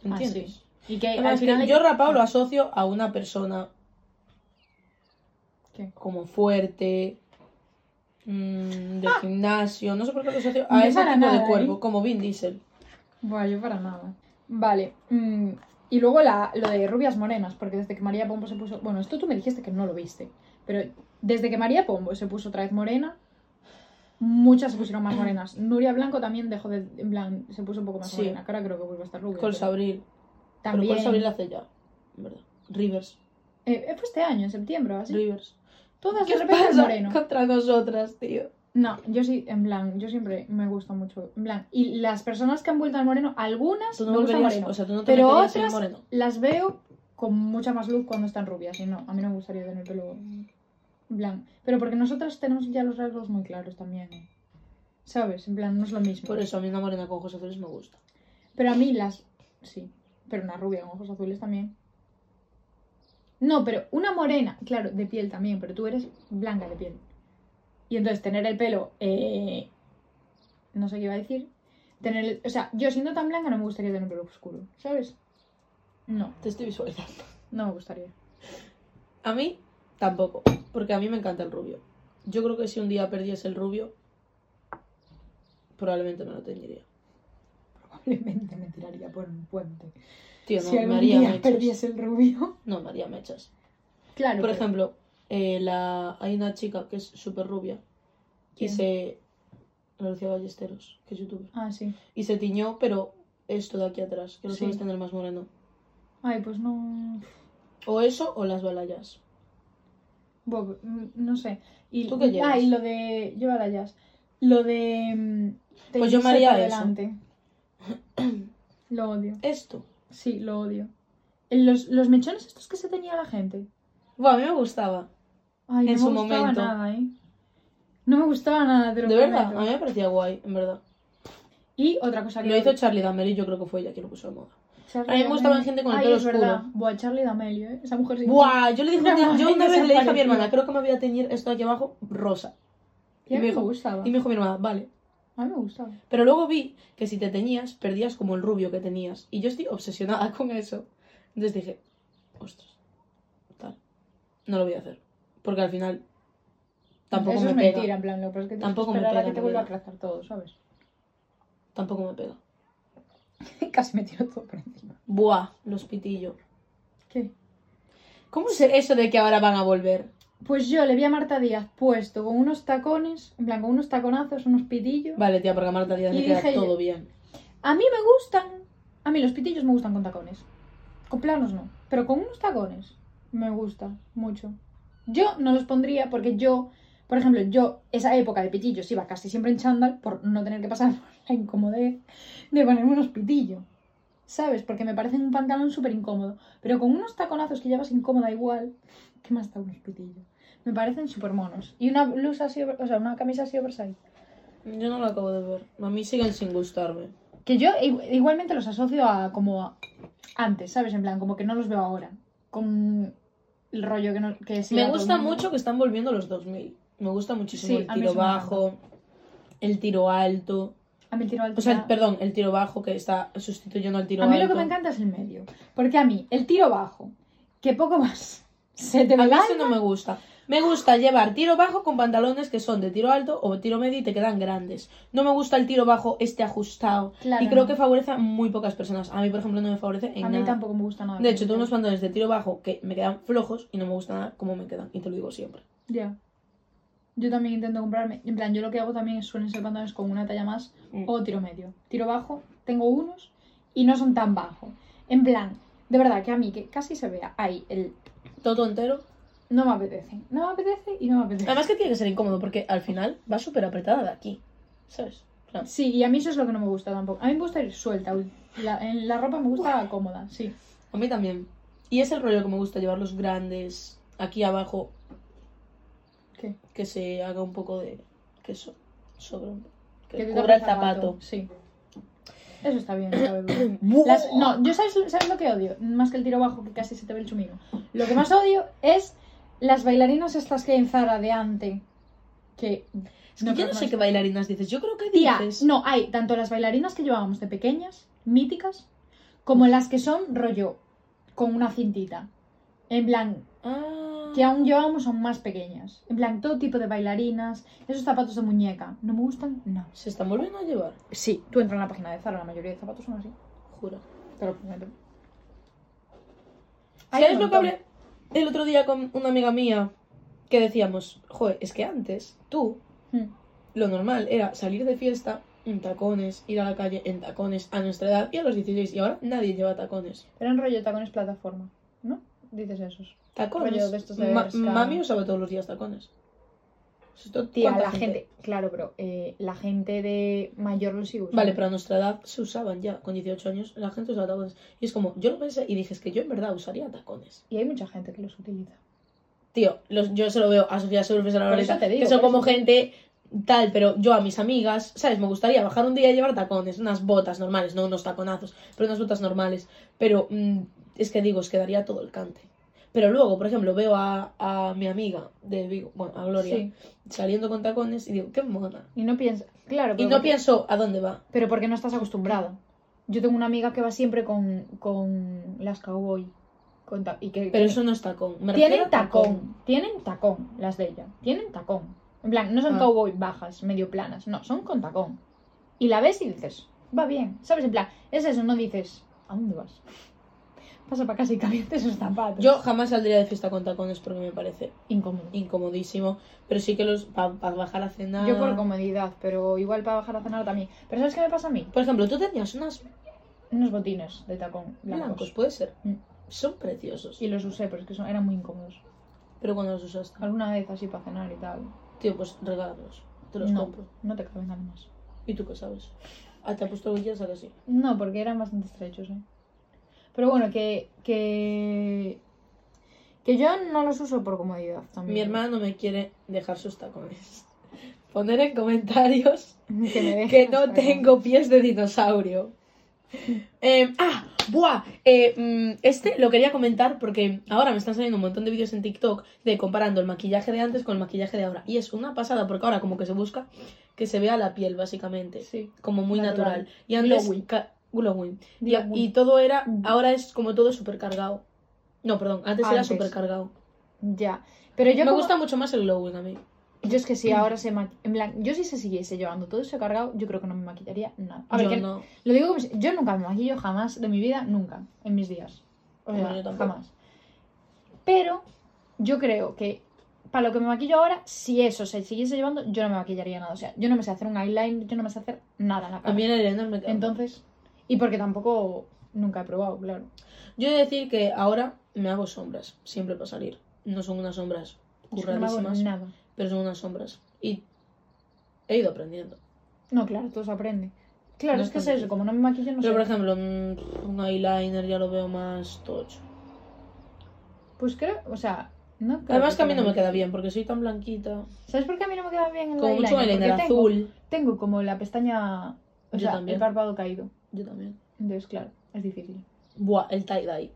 [SPEAKER 1] ¿Entiendes?
[SPEAKER 2] Ah, sí. Y que
[SPEAKER 1] Además,
[SPEAKER 2] al
[SPEAKER 1] que
[SPEAKER 2] final...
[SPEAKER 1] yo rapado lo asocio a una persona
[SPEAKER 2] ¿Qué?
[SPEAKER 1] como fuerte, mm, del gimnasio, no sé por qué lo asocio a ese
[SPEAKER 2] para
[SPEAKER 1] tipo de
[SPEAKER 2] nada,
[SPEAKER 1] cuerpo,
[SPEAKER 2] ¿eh?
[SPEAKER 1] como Vin Diesel.
[SPEAKER 2] Buah, yo para nada. Vale. mm, y luego la, lo de rubias morenas, porque desde que María Pombo se puso... Bueno, esto tú me dijiste que no lo viste, pero desde que María Pombo se puso otra vez morena, muchas se pusieron más morenas. <clears throat> Nuria Blanco también dejó de... En plan, se puso un poco más
[SPEAKER 1] Sí.
[SPEAKER 2] morena, que ahora creo que vuelve a estar rubia.
[SPEAKER 1] Col
[SPEAKER 2] pero
[SPEAKER 1] Sabril. Pero
[SPEAKER 2] También...
[SPEAKER 1] Col Sabril hace ya, en verdad. Rivers.
[SPEAKER 2] Eh, fue este año, en septiembre, o así.
[SPEAKER 1] Rivers.
[SPEAKER 2] Todas
[SPEAKER 1] ¿Qué
[SPEAKER 2] de repente moreno.
[SPEAKER 1] contra nosotras, tío?
[SPEAKER 2] No, yo sí, en plan, yo siempre me gusta mucho. En plan, y las personas que han vuelto al moreno, algunas
[SPEAKER 1] Tú no
[SPEAKER 2] me gustan moreno.
[SPEAKER 1] o sea, tú no te
[SPEAKER 2] pero otras
[SPEAKER 1] moreno.
[SPEAKER 2] las veo con mucha más luz cuando están rubias. Y no, a mí no me gustaría tener pelo plan. Pero porque nosotras tenemos ya los rasgos muy claros también. ¿eh? ¿Sabes? En plan, no es lo mismo.
[SPEAKER 1] Por eso a mí una morena con ojos azules me gusta.
[SPEAKER 2] Pero a mí las. Sí. Pero una rubia con ojos azules también. No, pero una morena, claro, de piel también, pero tú eres blanca de piel. Y entonces tener el pelo. eh, no sé qué iba a decir. Tener el- o sea, yo siendo tan blanca no me gustaría tener pelo oscuro, ¿sabes? No,
[SPEAKER 1] Te estoy visualizando.
[SPEAKER 2] no me gustaría.
[SPEAKER 1] A mí tampoco, porque a mí me encanta el rubio. Yo creo que si un día perdiese el rubio, probablemente me lo tendría.
[SPEAKER 2] Probablemente me tiraría por un puente.
[SPEAKER 1] Tío, no,
[SPEAKER 2] si algún
[SPEAKER 1] haría
[SPEAKER 2] día
[SPEAKER 1] mechas.
[SPEAKER 2] perdiese el rubio.
[SPEAKER 1] No, me haría mechas.
[SPEAKER 2] Claro.
[SPEAKER 1] Por
[SPEAKER 2] pero-
[SPEAKER 1] ejemplo, eh, la... hay una chica que es súper rubia y
[SPEAKER 2] ¿Quién?
[SPEAKER 1] se... Lucía Ballesteros, que es youtuber.
[SPEAKER 2] Ah, sí.
[SPEAKER 1] Y se tiñó, pero esto de aquí atrás, que lo
[SPEAKER 2] Sí.
[SPEAKER 1] sueles tener más moreno.
[SPEAKER 2] Ay, pues no.
[SPEAKER 1] O eso o las balayas.
[SPEAKER 2] Bob, no sé. Y,
[SPEAKER 1] ¿Tú qué llevas?
[SPEAKER 2] Ah, y lo de. La jazz. Lo de. mm,
[SPEAKER 1] Pues yo me haría
[SPEAKER 2] para
[SPEAKER 1] eso.
[SPEAKER 2] adelante. <clears throat> lo odio.
[SPEAKER 1] Esto.
[SPEAKER 2] Sí, lo odio. Los, los mechones estos que se tenía la gente.
[SPEAKER 1] Bueno, a mí me gustaba.
[SPEAKER 2] Ay,
[SPEAKER 1] En
[SPEAKER 2] no
[SPEAKER 1] su
[SPEAKER 2] me gustaba
[SPEAKER 1] momento.
[SPEAKER 2] nada, ¿eh? No me gustaba nada, te lo
[SPEAKER 1] De verdad, a mí me parecía guay, en verdad.
[SPEAKER 2] Y otra cosa que
[SPEAKER 1] Lo hizo Charlie D'Amelio yo creo que fue ella quien lo puso de moda.
[SPEAKER 2] Charlie
[SPEAKER 1] A mí me gustaba
[SPEAKER 2] D'Amelio.
[SPEAKER 1] gente con el
[SPEAKER 2] Ay,
[SPEAKER 1] pelo
[SPEAKER 2] es verdad.
[SPEAKER 1] oscuro.
[SPEAKER 2] Buah, Charlie D'Amelio, ¿eh? Esa mujer sí.
[SPEAKER 1] Buah, yo le dije un día-
[SPEAKER 2] Una
[SPEAKER 1] yo una vez le dije a mi hermana, creo que me voy a teñir esto de aquí abajo rosa.
[SPEAKER 2] Y
[SPEAKER 1] me dijo-
[SPEAKER 2] gustaba.
[SPEAKER 1] Y me dijo mi hermana, vale.
[SPEAKER 2] A mí me gustaba.
[SPEAKER 1] Pero luego vi que si te teñías, perdías como el rubio que tenías. Y yo estoy obsesionada <laughs> con eso. Entonces dije, ostras, tal. No lo voy a hacer. Porque al final tampoco
[SPEAKER 2] Eso
[SPEAKER 1] me
[SPEAKER 2] es
[SPEAKER 1] pega.
[SPEAKER 2] mentira, en plan, lo que pasa es que tienes
[SPEAKER 1] Tampoco
[SPEAKER 2] que
[SPEAKER 1] me pega,
[SPEAKER 2] que te vuelva a crecer todo, ¿sabes?
[SPEAKER 1] Tampoco me pega. <laughs>
[SPEAKER 2] Casi me tiro todo por encima.
[SPEAKER 1] Buah, los pitillos.
[SPEAKER 2] ¿Qué?
[SPEAKER 1] ¿Cómo es eso de que ahora van a volver?
[SPEAKER 2] Pues yo le vi a Marta Díaz puesto con unos tacones, en plan, con unos taconazos, unos pitillos.
[SPEAKER 1] Vale, tía, porque a Marta Díaz le queda
[SPEAKER 2] dije
[SPEAKER 1] todo bien.
[SPEAKER 2] A mí me gustan. A mí los pitillos me gustan con tacones. Con planos no. Pero con unos tacones me gusta mucho. Yo no los pondría porque yo, por ejemplo, yo esa época de pitillos iba casi siempre en chándal por no tener que pasar <laughs> por la incomodez de ponerme unos pitillos. ¿Sabes? Porque me parecen un pantalón súper incómodo. Pero con unos taconazos que llevas incómoda igual, ¿qué más da unos pitillos? Me parecen súper monos. Y una blusa así, o sea, una camisa así oversize.
[SPEAKER 1] Yo no lo acabo de ver. A mí siguen sin gustarme.
[SPEAKER 2] Que yo igualmente los asocio a como a- antes, ¿sabes? En plan, como que no los veo ahora. Con el rollo que, no, que
[SPEAKER 1] Me
[SPEAKER 2] a
[SPEAKER 1] gusta mucho que están volviendo los 2000. Me gusta muchísimo
[SPEAKER 2] Sí,
[SPEAKER 1] el
[SPEAKER 2] a
[SPEAKER 1] tiro
[SPEAKER 2] eso
[SPEAKER 1] bajo, el tiro alto.
[SPEAKER 2] A mí el tiro alto
[SPEAKER 1] O sea, el- perdón, el tiro bajo que está sustituyendo al tiro
[SPEAKER 2] A mí
[SPEAKER 1] alto.
[SPEAKER 2] lo que me encanta es el medio. Porque a mí, el tiro bajo, que poco más <laughs> se te
[SPEAKER 1] A
[SPEAKER 2] ve
[SPEAKER 1] mí ese no me gusta. Me gusta llevar tiro bajo con pantalones que son de tiro alto o tiro medio y te quedan grandes. No me gusta el tiro bajo este ajustado.
[SPEAKER 2] Claro,
[SPEAKER 1] y creo
[SPEAKER 2] no.
[SPEAKER 1] que favorece a muy pocas personas. A mí, por ejemplo, no me favorece en
[SPEAKER 2] A mí
[SPEAKER 1] nada.
[SPEAKER 2] tampoco me gusta nada.
[SPEAKER 1] De hecho, tengo unos pantalones de tiro bajo que me quedan flojos y no me gusta nada cómo me quedan. Y te lo digo siempre.
[SPEAKER 2] Ya. Yo también intento comprarme. En plan, yo lo que hago también es suelen ser pantalones con una talla más
[SPEAKER 1] Mm.
[SPEAKER 2] o tiro medio. Tiro bajo, tengo unos y no son tan bajos. En plan, de verdad que a mí que casi se vea ahí el.
[SPEAKER 1] Todo entero.
[SPEAKER 2] No me apetece. No me apetece y no me apetece.
[SPEAKER 1] Además que tiene que ser incómodo porque al final va súper apretada de aquí. ¿Sabes?
[SPEAKER 2] Sí, y a mí eso es lo que no me gusta tampoco. A mí me gusta ir suelta. La- en la ropa me gusta cómoda, sí.
[SPEAKER 1] A mí también. Y es el rollo que me gusta llevar los grandes aquí abajo.
[SPEAKER 2] ¿Qué?
[SPEAKER 1] Que se haga un poco de. Que eso. Sobre un- Que,
[SPEAKER 2] Que
[SPEAKER 1] cubra el zapato.
[SPEAKER 2] Sí. Eso está bien. <coughs> Las- no, yo sabes, sabes lo que odio, más que el tiro bajo que casi se te ve el chumino. Lo que más odio es las bailarinas estas que hay en Zara de ante. Que.
[SPEAKER 1] Es que yo no sé qué bailarinas dices. Yo creo que
[SPEAKER 2] Tía,
[SPEAKER 1] dices.
[SPEAKER 2] no, hay tanto las bailarinas que llevábamos de pequeñas, míticas, como las que son rollo, con una cintita. En plan,
[SPEAKER 1] Ah.
[SPEAKER 2] que aún llevábamos aún más pequeñas. En plan, todo tipo de bailarinas, esos zapatos de muñeca. ¿No me gustan? No.
[SPEAKER 1] Se están volviendo a llevar.
[SPEAKER 2] Sí, tú entras en la página de Zara, la mayoría de zapatos son así.
[SPEAKER 1] Juro.
[SPEAKER 2] Te lo prometo. Hay
[SPEAKER 1] ¿Sabes lo que hablé el otro día con una amiga mía? Que decíamos, joder, es que antes tú,
[SPEAKER 2] Hmm.
[SPEAKER 1] lo normal era salir de fiesta en tacones, ir a la calle en tacones a nuestra edad y a los 16. Y ahora nadie lleva tacones.
[SPEAKER 2] Pero en rollo tacones plataforma, ¿no? Dices esos.
[SPEAKER 1] Tacones.
[SPEAKER 2] Rollo de estos de
[SPEAKER 1] Ma-
[SPEAKER 2] Bershka.
[SPEAKER 1] mami usaba todos los días tacones. Esto-
[SPEAKER 2] Tía,
[SPEAKER 1] ¿cuánta
[SPEAKER 2] la gente... Claro, pero eh, la gente de mayor lo sigue usando.
[SPEAKER 1] Vale, pero a nuestra edad se usaban ya, con 18 años, la gente usaba tacones. Y es como, yo lo pensé y dije, es que yo en verdad usaría tacones.
[SPEAKER 2] Y hay mucha gente que los utiliza.
[SPEAKER 1] Tío, los, yo se lo veo a Sofía Surfes a la
[SPEAKER 2] digo,
[SPEAKER 1] que son como
[SPEAKER 2] eso
[SPEAKER 1] gente tal, pero yo a mis amigas, ¿sabes? Me gustaría bajar un día y llevar tacones, unas botas normales, no unos taconazos, pero unas botas normales. Pero mm, es que digo, os quedaría todo el cante. Pero luego, por ejemplo, veo a, a mi amiga de Vigo, bueno, a Gloria,
[SPEAKER 2] Sí.
[SPEAKER 1] saliendo con tacones y digo, qué mona.
[SPEAKER 2] Y no piensas... Claro,
[SPEAKER 1] Y no
[SPEAKER 2] porque-
[SPEAKER 1] pienso a dónde va.
[SPEAKER 2] Pero porque no estás acostumbrado. Yo tengo una amiga que va siempre con, con las cowboy. Con ta- y que,
[SPEAKER 1] Pero eso no es tacón. Me
[SPEAKER 2] Tienen tacón, tienen tacón las de ella, tienen tacón. En plan, no son
[SPEAKER 1] Ah.
[SPEAKER 2] cowboy bajas, medio planas, no, son con tacón. Y la ves y dices, va bien, ¿sabes? En plan, es eso, no dices, ¿a dónde vas? Pasa para casa y caliente esos zapatos.
[SPEAKER 1] Yo jamás saldría de fiesta con tacones porque me parece
[SPEAKER 2] Incómodo.
[SPEAKER 1] incomodísimo. Pero sí que los para bajar a cenar.
[SPEAKER 2] Yo por comodidad, pero igual para bajar a cenar también. Pero ¿sabes qué me pasa a mí?
[SPEAKER 1] Por ejemplo, tú tenías unos
[SPEAKER 2] Unos botines de tacón blancos.
[SPEAKER 1] blancos, puede ser.
[SPEAKER 2] Mm.
[SPEAKER 1] Son preciosos.
[SPEAKER 2] Y los usé, pero es que son, eran muy incómodos.
[SPEAKER 1] Pero cuando los usaste,
[SPEAKER 2] Alguna vez así para cenar y tal.
[SPEAKER 1] tío, pues regálalos. Te los
[SPEAKER 2] no,
[SPEAKER 1] compro.
[SPEAKER 2] no te caben además.
[SPEAKER 1] ¿Y tú qué sabes? Ah, te ha puesto guillas a que sí.
[SPEAKER 2] No, porque eran bastante estrechos, ¿eh? Pero bueno, que, que... Que yo no los uso por comodidad también.
[SPEAKER 1] Mi hermano me quiere dejar sus tacones. <laughs> Poner en comentarios
[SPEAKER 2] Que me
[SPEAKER 1] que no
[SPEAKER 2] tacones.
[SPEAKER 1] tengo pies de dinosaurio. <laughs> Eh, ah, buah, eh, mm, este lo quería comentar porque ahora me están saliendo un montón de vídeos en TikTok de comparando el maquillaje de antes con el maquillaje de ahora. Y es una pasada porque ahora como que se busca que se vea la piel básicamente,
[SPEAKER 2] Sí.
[SPEAKER 1] como muy
[SPEAKER 2] Natural.
[SPEAKER 1] natural. Y antes glowing. Y, todo era, ahora es como todo súper cargado. No, perdón, antes, era
[SPEAKER 2] Antes.
[SPEAKER 1] súper cargado.
[SPEAKER 2] Ya. Pero yo
[SPEAKER 1] Me
[SPEAKER 2] como-
[SPEAKER 1] gusta mucho más el glowing a mí.
[SPEAKER 2] Yo es que si ahora se <clears throat> maqui- En plan, yo si se siguiese llevando todo eso cargado, yo creo que no me maquillaría nada. A ver,
[SPEAKER 1] Yo
[SPEAKER 2] que-
[SPEAKER 1] no.
[SPEAKER 2] Lo digo como si... Yo nunca me maquillo jamás de mi vida, nunca, en mis días. O sea,
[SPEAKER 1] Bueno,
[SPEAKER 2] jamás. Pero yo creo que para lo que me maquillo ahora, si eso se siguiese llevando, yo no me maquillaría nada. O sea, yo no me sé hacer un eyeliner, yo no me sé hacer nada en la cara.
[SPEAKER 1] A mí el eyeliner me queda.
[SPEAKER 2] Entonces, y porque tampoco nunca he probado, claro.
[SPEAKER 1] Yo he de decir que ahora me hago sombras, siempre para salir. No son unas sombras
[SPEAKER 2] que no
[SPEAKER 1] curradísimas,
[SPEAKER 2] nada.
[SPEAKER 1] pero son unas sombras. Y he ido aprendiendo.
[SPEAKER 2] No, claro, todo se aprende. Claro,
[SPEAKER 1] No
[SPEAKER 2] es que es eso, como no me maquillo, no
[SPEAKER 1] Pero,
[SPEAKER 2] sé.
[SPEAKER 1] por ejemplo, un, eyeliner ya lo veo más tocho.
[SPEAKER 2] Pues creo, o sea, no creo
[SPEAKER 1] Además que a mí no me queda
[SPEAKER 2] mucho.
[SPEAKER 1] bien, porque soy tan blanquita.
[SPEAKER 2] ¿Sabes por qué a mí no me queda bien el
[SPEAKER 1] Como mucho un
[SPEAKER 2] eyeliner?
[SPEAKER 1] eyeliner
[SPEAKER 2] Porque tengo-
[SPEAKER 1] azul.
[SPEAKER 2] Tengo como la pestaña, o
[SPEAKER 1] Yo
[SPEAKER 2] sea,
[SPEAKER 1] también.
[SPEAKER 2] el párpado caído.
[SPEAKER 1] Yo también.
[SPEAKER 2] Entonces, claro, es difícil.
[SPEAKER 1] Buah, el tie-dye.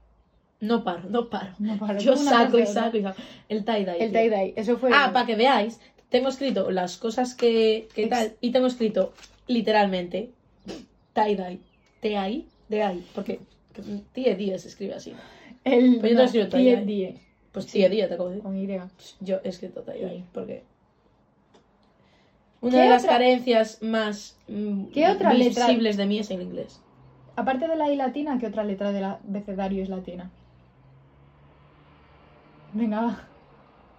[SPEAKER 1] No paro, no paro.
[SPEAKER 2] No para,
[SPEAKER 1] Yo saco y saco y saco. El tie-dye.
[SPEAKER 2] El tie-dye, eso fue...
[SPEAKER 1] Ah, para que veáis, tengo escrito las cosas que, que
[SPEAKER 2] Ex-
[SPEAKER 1] tal, y tengo escrito literalmente tie-dye. T-I, de ahí, porque tie die se escribe así.
[SPEAKER 2] El,
[SPEAKER 1] Pues yo te lo escribo
[SPEAKER 2] tie-
[SPEAKER 1] tie-dye.
[SPEAKER 2] die,
[SPEAKER 1] Pues tie die te acabo de decir.
[SPEAKER 2] con Y.
[SPEAKER 1] Yo he escrito tie-dye,
[SPEAKER 2] Sí.
[SPEAKER 1] porque. Una
[SPEAKER 2] ¿Qué
[SPEAKER 1] de las
[SPEAKER 2] otra-
[SPEAKER 1] carencias más mm,
[SPEAKER 2] ¿Qué otra letra-
[SPEAKER 1] visibles de mí es el inglés.
[SPEAKER 2] Aparte de la I latina, ¿qué otra letra del abecedario es latina? Venga, va.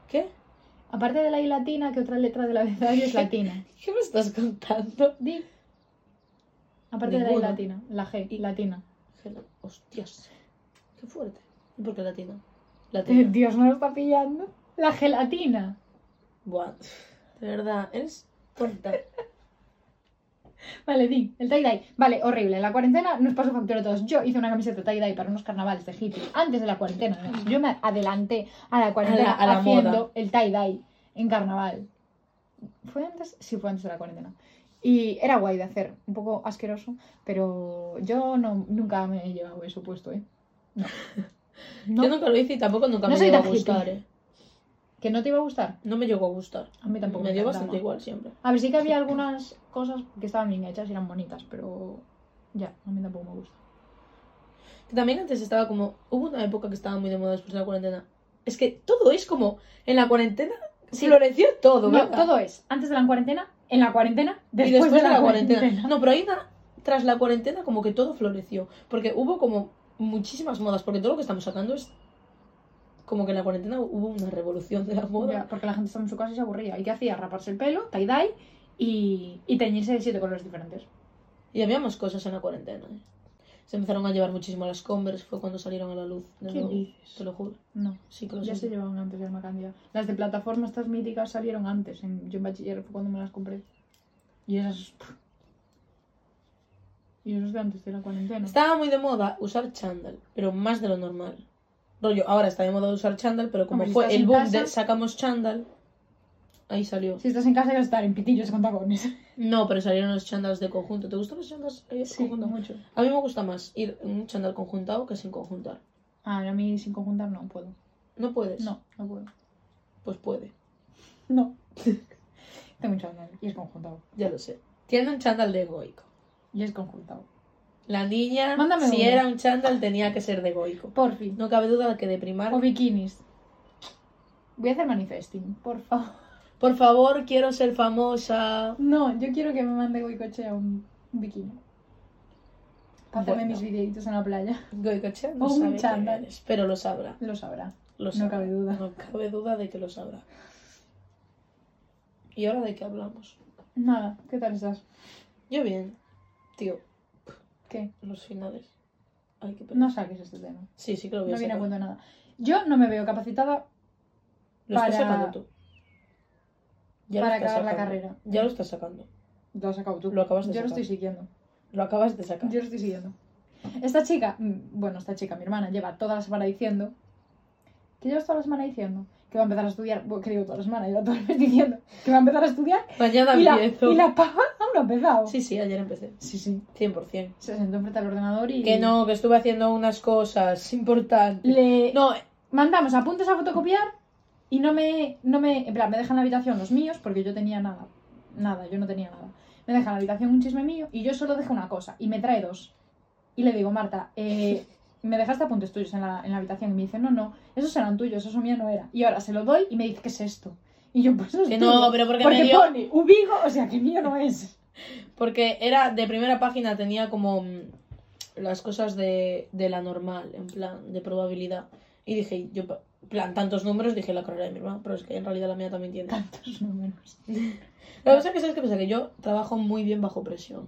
[SPEAKER 1] ¿Qué?
[SPEAKER 2] Aparte de la I latina, ¿qué otra letra del abecedario es <laughs> latina?
[SPEAKER 1] ¿Qué me estás contando?
[SPEAKER 2] Di. Aparte de la I latina, la G,
[SPEAKER 1] Y-
[SPEAKER 2] latina.
[SPEAKER 1] Hostias. Qué fuerte. ¿Y por qué latina? <laughs> Latina.
[SPEAKER 2] Dios, ¿no lo está pillando? La gelatina.
[SPEAKER 1] Buah. De verdad, eres tonta. <laughs>
[SPEAKER 2] Vale, di, el tie-dye. Vale, horrible. La cuarentena nos pasó factura a todos. Yo hice una camiseta tie-dye para unos carnavales de hippies antes de la cuarentena. Yo me adelanté a la cuarentena
[SPEAKER 1] A la- a la
[SPEAKER 2] haciendo
[SPEAKER 1] moda.
[SPEAKER 2] el tie-dye en carnaval. ¿Fue antes? Sí, fue antes de la cuarentena. Y era guay de hacer, un poco asqueroso, pero yo no, nunca me he llevado eso puesto, ¿eh? No. <laughs> No.
[SPEAKER 1] Yo nunca lo hice y tampoco nunca
[SPEAKER 2] No
[SPEAKER 1] me
[SPEAKER 2] soy
[SPEAKER 1] llegó a
[SPEAKER 2] tan
[SPEAKER 1] gustar,
[SPEAKER 2] hippie.
[SPEAKER 1] eh.
[SPEAKER 2] ¿Que no te iba a gustar?
[SPEAKER 1] No me llegó a gustar.
[SPEAKER 2] A mí tampoco
[SPEAKER 1] me dio
[SPEAKER 2] encantaba.
[SPEAKER 1] bastante igual siempre.
[SPEAKER 2] A ver, sí que había algunas cosas que estaban bien hechas y eran bonitas, pero ya, a mí tampoco me gusta.
[SPEAKER 1] Que también antes estaba como. Hubo una época que estaba muy de moda después de la cuarentena. Es que todo es como. En la cuarentena
[SPEAKER 2] Sí.
[SPEAKER 1] floreció todo,
[SPEAKER 2] No,
[SPEAKER 1] ¿verdad?
[SPEAKER 2] todo es antes de la cuarentena, en la cuarentena,
[SPEAKER 1] y
[SPEAKER 2] después,
[SPEAKER 1] después de la, cuarentena. No, pero una. Tras la cuarentena, como que todo floreció. Porque hubo como muchísimas modas. Porque todo lo que estamos sacando es. Como que en la cuarentena hubo una revolución de la moda.
[SPEAKER 2] Ya, porque la gente estaba en su casa y se aburría. ¿Y qué hacía? Raparse el pelo, tie-dye y, y teñirse de siete colores diferentes.
[SPEAKER 1] Y había más cosas en la cuarentena. ¿eh? Se empezaron a llevar muchísimo las Converse. Fue cuando salieron a la luz. De
[SPEAKER 2] ¿Qué
[SPEAKER 1] nuevo.
[SPEAKER 2] dices?
[SPEAKER 1] Te lo juro.
[SPEAKER 2] No,
[SPEAKER 1] Sí que lo
[SPEAKER 2] ya
[SPEAKER 1] sé.
[SPEAKER 2] se llevaban antes, ya una cantidad. Las de plataforma, estas míticas, salieron antes. En, yo en bachiller fue cuando me las compré. Y esas... Y eso es de antes de la cuarentena.
[SPEAKER 1] Estaba muy de moda usar chándal, pero más de lo normal. Rollo, ahora está de moda usar chándal, pero como
[SPEAKER 2] Hombre, si
[SPEAKER 1] fue
[SPEAKER 2] estás
[SPEAKER 1] el
[SPEAKER 2] en
[SPEAKER 1] boom
[SPEAKER 2] casa-
[SPEAKER 1] de sacamos chándal, ahí salió.
[SPEAKER 2] Si estás en casa, ibas a estar en pitillos con tacones.
[SPEAKER 1] No, pero salieron los chándals de conjunto. ¿Te gustan los chándals eh, conjunto?
[SPEAKER 2] mucho.
[SPEAKER 1] A mí me gusta más ir en un chándal conjuntado que sin conjuntar.
[SPEAKER 2] Ah, a mí sin conjuntar no puedo.
[SPEAKER 1] ¿No puedes?
[SPEAKER 2] No, no puedo.
[SPEAKER 1] Pues puede,
[SPEAKER 2] No. <laughs> Tengo un chándal y es conjuntado.
[SPEAKER 1] ya lo sé. Tiene un chándal de goico.
[SPEAKER 2] Y es conjuntado.
[SPEAKER 1] La niña,
[SPEAKER 2] Mándame
[SPEAKER 1] si
[SPEAKER 2] uno.
[SPEAKER 1] era un chándal, tenía que ser de goico.
[SPEAKER 2] Por fin.
[SPEAKER 1] No cabe duda de que de primar.
[SPEAKER 2] O bikinis. Voy a hacer manifesting, por favor.
[SPEAKER 1] Por favor, quiero ser famosa.
[SPEAKER 2] No, yo quiero que me mande Goicochea un, un bikini. Para hacerme
[SPEAKER 1] Bueno.
[SPEAKER 2] mis videitos en la playa.
[SPEAKER 1] Goicoechea no
[SPEAKER 2] O un
[SPEAKER 1] sabe
[SPEAKER 2] chándal.
[SPEAKER 1] eres, pero lo sabrá.
[SPEAKER 2] Lo sabrá.
[SPEAKER 1] Lo
[SPEAKER 2] No
[SPEAKER 1] sabrá.
[SPEAKER 2] cabe duda.
[SPEAKER 1] No cabe duda de que lo sabrá. ¿Y ahora de qué hablamos?
[SPEAKER 2] Nada, ¿qué tal estás?
[SPEAKER 1] Yo bien. Tío,
[SPEAKER 2] ¿Qué?
[SPEAKER 1] los finales. Hay que
[SPEAKER 2] No saques este tema.
[SPEAKER 1] Sí, sí que lo voy a
[SPEAKER 2] No viene a cuento de nada. Yo no me veo capacitada
[SPEAKER 1] Lo estás
[SPEAKER 2] para-
[SPEAKER 1] sacando tú. Ya lo
[SPEAKER 2] para
[SPEAKER 1] estás
[SPEAKER 2] acabar la carrera.
[SPEAKER 1] Ya lo estás sacando.
[SPEAKER 2] Lo has sacado tú.
[SPEAKER 1] Lo acabas de
[SPEAKER 2] Yo lo
[SPEAKER 1] sacar.
[SPEAKER 2] estoy siguiendo.
[SPEAKER 1] Lo acabas de sacar.
[SPEAKER 2] Yo lo estoy siguiendo. Esta chica, mm, bueno, esta chica, mi hermana, lleva toda la semana diciendo. ¿Qué llevas toda la semana diciendo? Que va a empezar a estudiar. Bueno, que digo toda la semana, lleva toda el mes diciendo que va a empezar a estudiar.
[SPEAKER 1] Mañana
[SPEAKER 2] Y la,
[SPEAKER 1] empiezo.
[SPEAKER 2] y la pava aún no ha empezado.
[SPEAKER 1] Sí, sí, ayer empecé.
[SPEAKER 2] sí, sí.
[SPEAKER 1] 100%.
[SPEAKER 2] Se sentó frente al ordenador y.
[SPEAKER 1] Que no, que estuve haciendo unas cosas importantes.
[SPEAKER 2] Le
[SPEAKER 1] No,
[SPEAKER 2] mandamos apuntes a fotocopiar y no me, no me. En plan, me dejan la habitación los míos porque yo tenía nada. Nada, yo no tenía nada. Me deja en la habitación un chisme mío y yo solo dejo una cosa y me trae dos. Y le digo, Marta, eh, me dejaste apuntes tuyos en la, en la habitación y me dice, no, no, esos eran tuyos, eso mío no era. Y ahora se lo doy y me dice, ¿qué es esto? Y yo, pues eso es
[SPEAKER 1] que no, pero porque,
[SPEAKER 2] porque
[SPEAKER 1] me dio.
[SPEAKER 2] pone Ubigo, o sea que mío no es.
[SPEAKER 1] Porque era de primera página, tenía como mm, las cosas de, de la normal, en plan, de probabilidad. Y dije, yo, en plan, tantos números, dije la carrera de mi hermano, pero es que en realidad la mía también tiene.
[SPEAKER 2] Tantos números. <laughs>
[SPEAKER 1] Lo que pasa es que, ¿sabes qué pasa? Que yo trabajo muy bien bajo presión.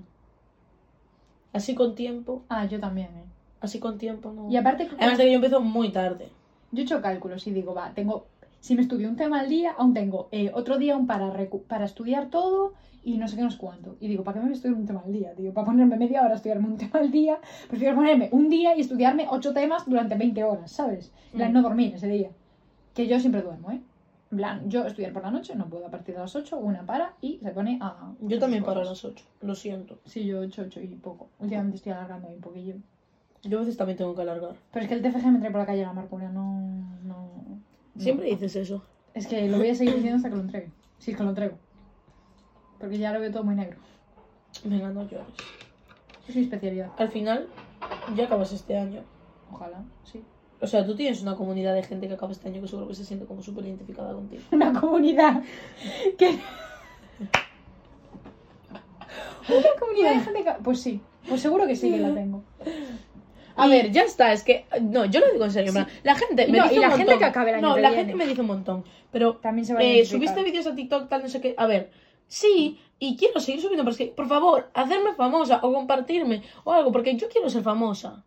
[SPEAKER 1] Así con tiempo,
[SPEAKER 2] Ah, yo también, ¿eh?
[SPEAKER 1] así con tiempo no.
[SPEAKER 2] Y aparte,
[SPEAKER 1] Además de que yo empiezo muy tarde.
[SPEAKER 2] yo he hecho cálculos y digo, va, tengo si me estudio un tema al día, aún tengo eh, otro día aún para, para estudiar todo y no sé qué, no sé cuánto. Y digo, ¿para qué me voy a estudiar un tema al día, tío? Para ponerme media hora a estudiarme un <laughs> tema al día, prefiero ponerme un día y estudiarme ocho temas durante 20 horas, ¿sabes?
[SPEAKER 1] Mm.
[SPEAKER 2] no dormir ese día. Que yo siempre duermo, ¿eh? En plan, yo estudiar por la noche, no puedo a partir de las 8, una para y se pone a...
[SPEAKER 1] Yo también a
[SPEAKER 2] cosas.
[SPEAKER 1] las 8, lo siento.
[SPEAKER 2] Sí, yo 8, 8 y poco. Últimamente estoy alargando ahí un poquillo.
[SPEAKER 1] Yo a veces también tengo que alargar.
[SPEAKER 2] Pero es que el TFG me trae por la calle la Marcuria, no, no... no.
[SPEAKER 1] Siempre dices eso.
[SPEAKER 2] Es que lo voy a seguir diciendo hasta que lo entregue. Si es que lo entrego. Porque ya lo veo todo muy negro.
[SPEAKER 1] Venga, no llores.
[SPEAKER 2] Es mi especialidad.
[SPEAKER 1] Al final, ya acabas este año.
[SPEAKER 2] Ojalá, sí.
[SPEAKER 1] O sea, tú tienes una comunidad de gente que acaba este año que seguro que se siente como súper identificada contigo. <laughs>
[SPEAKER 2] Una comunidad que... <laughs> Una comunidad de gente que... Pues sí. Pues seguro que sí que la tengo.
[SPEAKER 1] A
[SPEAKER 2] Y-
[SPEAKER 1] ver, ya está, es que. No, yo lo digo en serio. La gente me
[SPEAKER 2] no,
[SPEAKER 1] dice
[SPEAKER 2] y
[SPEAKER 1] un
[SPEAKER 2] la gente
[SPEAKER 1] montón.
[SPEAKER 2] que acabe el año
[SPEAKER 1] No,
[SPEAKER 2] que
[SPEAKER 1] la
[SPEAKER 2] viene.
[SPEAKER 1] gente me dice un montón. Pero
[SPEAKER 2] También se va
[SPEAKER 1] eh, subiste vídeos a TikTok, tal, no sé qué. A ver, sí, y quiero seguir subiendo, pero es que, por favor, hacerme famosa o compartirme o algo, porque yo quiero ser famosa.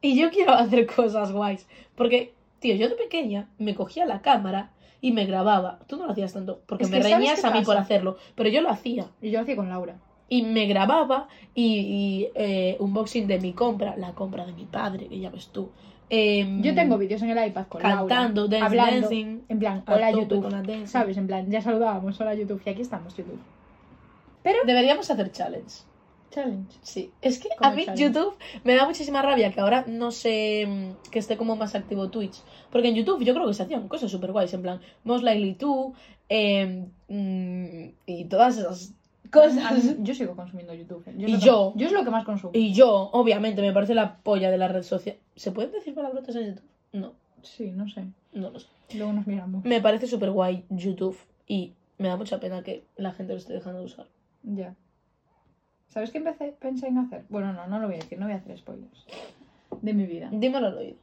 [SPEAKER 1] Y yo quiero <laughs> hacer cosas guays. Porque, tío, yo de pequeña me cogía la cámara y me grababa. Tú no lo hacías tanto, porque
[SPEAKER 2] Es
[SPEAKER 1] me
[SPEAKER 2] que ¿sabes
[SPEAKER 1] reñías a mí por hacerlo. Pero yo lo hacía.
[SPEAKER 2] Y yo lo hacía con Laura.
[SPEAKER 1] Y me grababa y, y, eh, unboxing de mi compra, la compra de mi padre, que ya ves tú. Em,
[SPEAKER 2] Yo tengo vídeos en el iPad con
[SPEAKER 1] cantando,
[SPEAKER 2] Laura.
[SPEAKER 1] dance,
[SPEAKER 2] hablando.
[SPEAKER 1] dancing.
[SPEAKER 2] En plan, hola YouTube.
[SPEAKER 1] con.
[SPEAKER 2] ¿Sabes? En plan, ya saludábamos. Hola YouTube. Y aquí estamos, YouTube.
[SPEAKER 1] Deberíamos hacer challenge.
[SPEAKER 2] Challenge.
[SPEAKER 1] Sí, es que a mí
[SPEAKER 2] challenge.
[SPEAKER 1] YouTube me da muchísima rabia que ahora no sé mm, que esté como más activo Twitch. Porque en YouTube yo creo que se hacían cosas súper guays, en plan, Most Likely tú em, mm, y todas esas cosas.
[SPEAKER 2] yo sigo consumiendo YouTube. ¿eh?
[SPEAKER 1] Y
[SPEAKER 2] lo que-
[SPEAKER 1] yo.
[SPEAKER 2] yo es lo que más consumo.
[SPEAKER 1] Y yo, obviamente, me parece la polla de la red social. ¿Se pueden decir palabrotas en YouTube? No,
[SPEAKER 2] Sí, no sé.
[SPEAKER 1] no lo sé.
[SPEAKER 2] Luego nos miramos.
[SPEAKER 1] Me parece súper guay YouTube y me da mucha pena que la gente lo esté dejando de usar.
[SPEAKER 2] Ya. ¿Sabes qué empecé, pensé en hacer? Bueno, no, no lo voy a decir, no voy a hacer spoilers. De mi vida.
[SPEAKER 1] Dímelo al oído.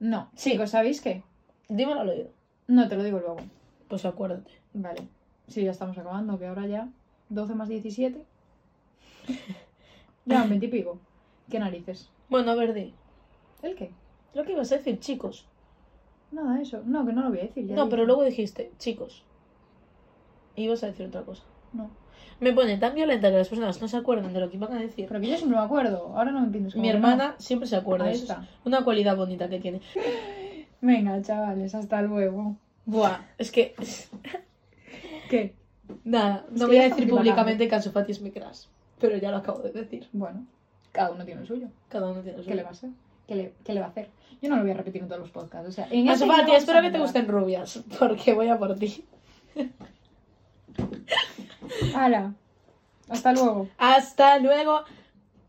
[SPEAKER 2] No. Chicos, ¿sabéis qué?
[SPEAKER 1] Dímelo al oído.
[SPEAKER 2] No, te lo digo luego.
[SPEAKER 1] Pues acuérdate.
[SPEAKER 2] Vale. Sí, ya estamos acabando, que ahora ya 12 más 17. Ya, 20 y pico. ¿Qué narices?
[SPEAKER 1] Bueno, a ver, di.
[SPEAKER 2] ¿El qué?
[SPEAKER 1] Lo que ibas a decir, chicos.
[SPEAKER 2] Nada, eso. No, que no lo voy a decir. ya
[SPEAKER 1] No,
[SPEAKER 2] dije.
[SPEAKER 1] pero luego dijiste, chicos. Y ibas a decir otra cosa.
[SPEAKER 2] No.
[SPEAKER 1] Me pone tan violenta que las personas no se acuerdan de lo que iban a decir.
[SPEAKER 2] Pero que yo siempre me acuerdo. Ahora no me entiendes.
[SPEAKER 1] Mi hermana siempre se acuerda.
[SPEAKER 2] Ahí
[SPEAKER 1] es
[SPEAKER 2] está.
[SPEAKER 1] una cualidad bonita que tiene. <laughs>
[SPEAKER 2] Venga, chavales, hasta luego.
[SPEAKER 1] Buah, es que.
[SPEAKER 2] ¿Qué?
[SPEAKER 1] Nada, no voy a decir públicamente que Ansu Fati es mi crush. Pero ya lo acabo de decir.
[SPEAKER 2] Bueno, cada uno tiene el suyo.
[SPEAKER 1] Cada uno tiene su.
[SPEAKER 2] ¿Qué le va a hacer? ¿Qué le, qué le va a hacer? Yo no lo voy a repetir en todos los podcasts. O sea, en
[SPEAKER 1] Ansu Fati, espero que te gusten rubias. Porque voy a por ti.
[SPEAKER 2] Hala. Hasta luego.
[SPEAKER 1] Hasta luego.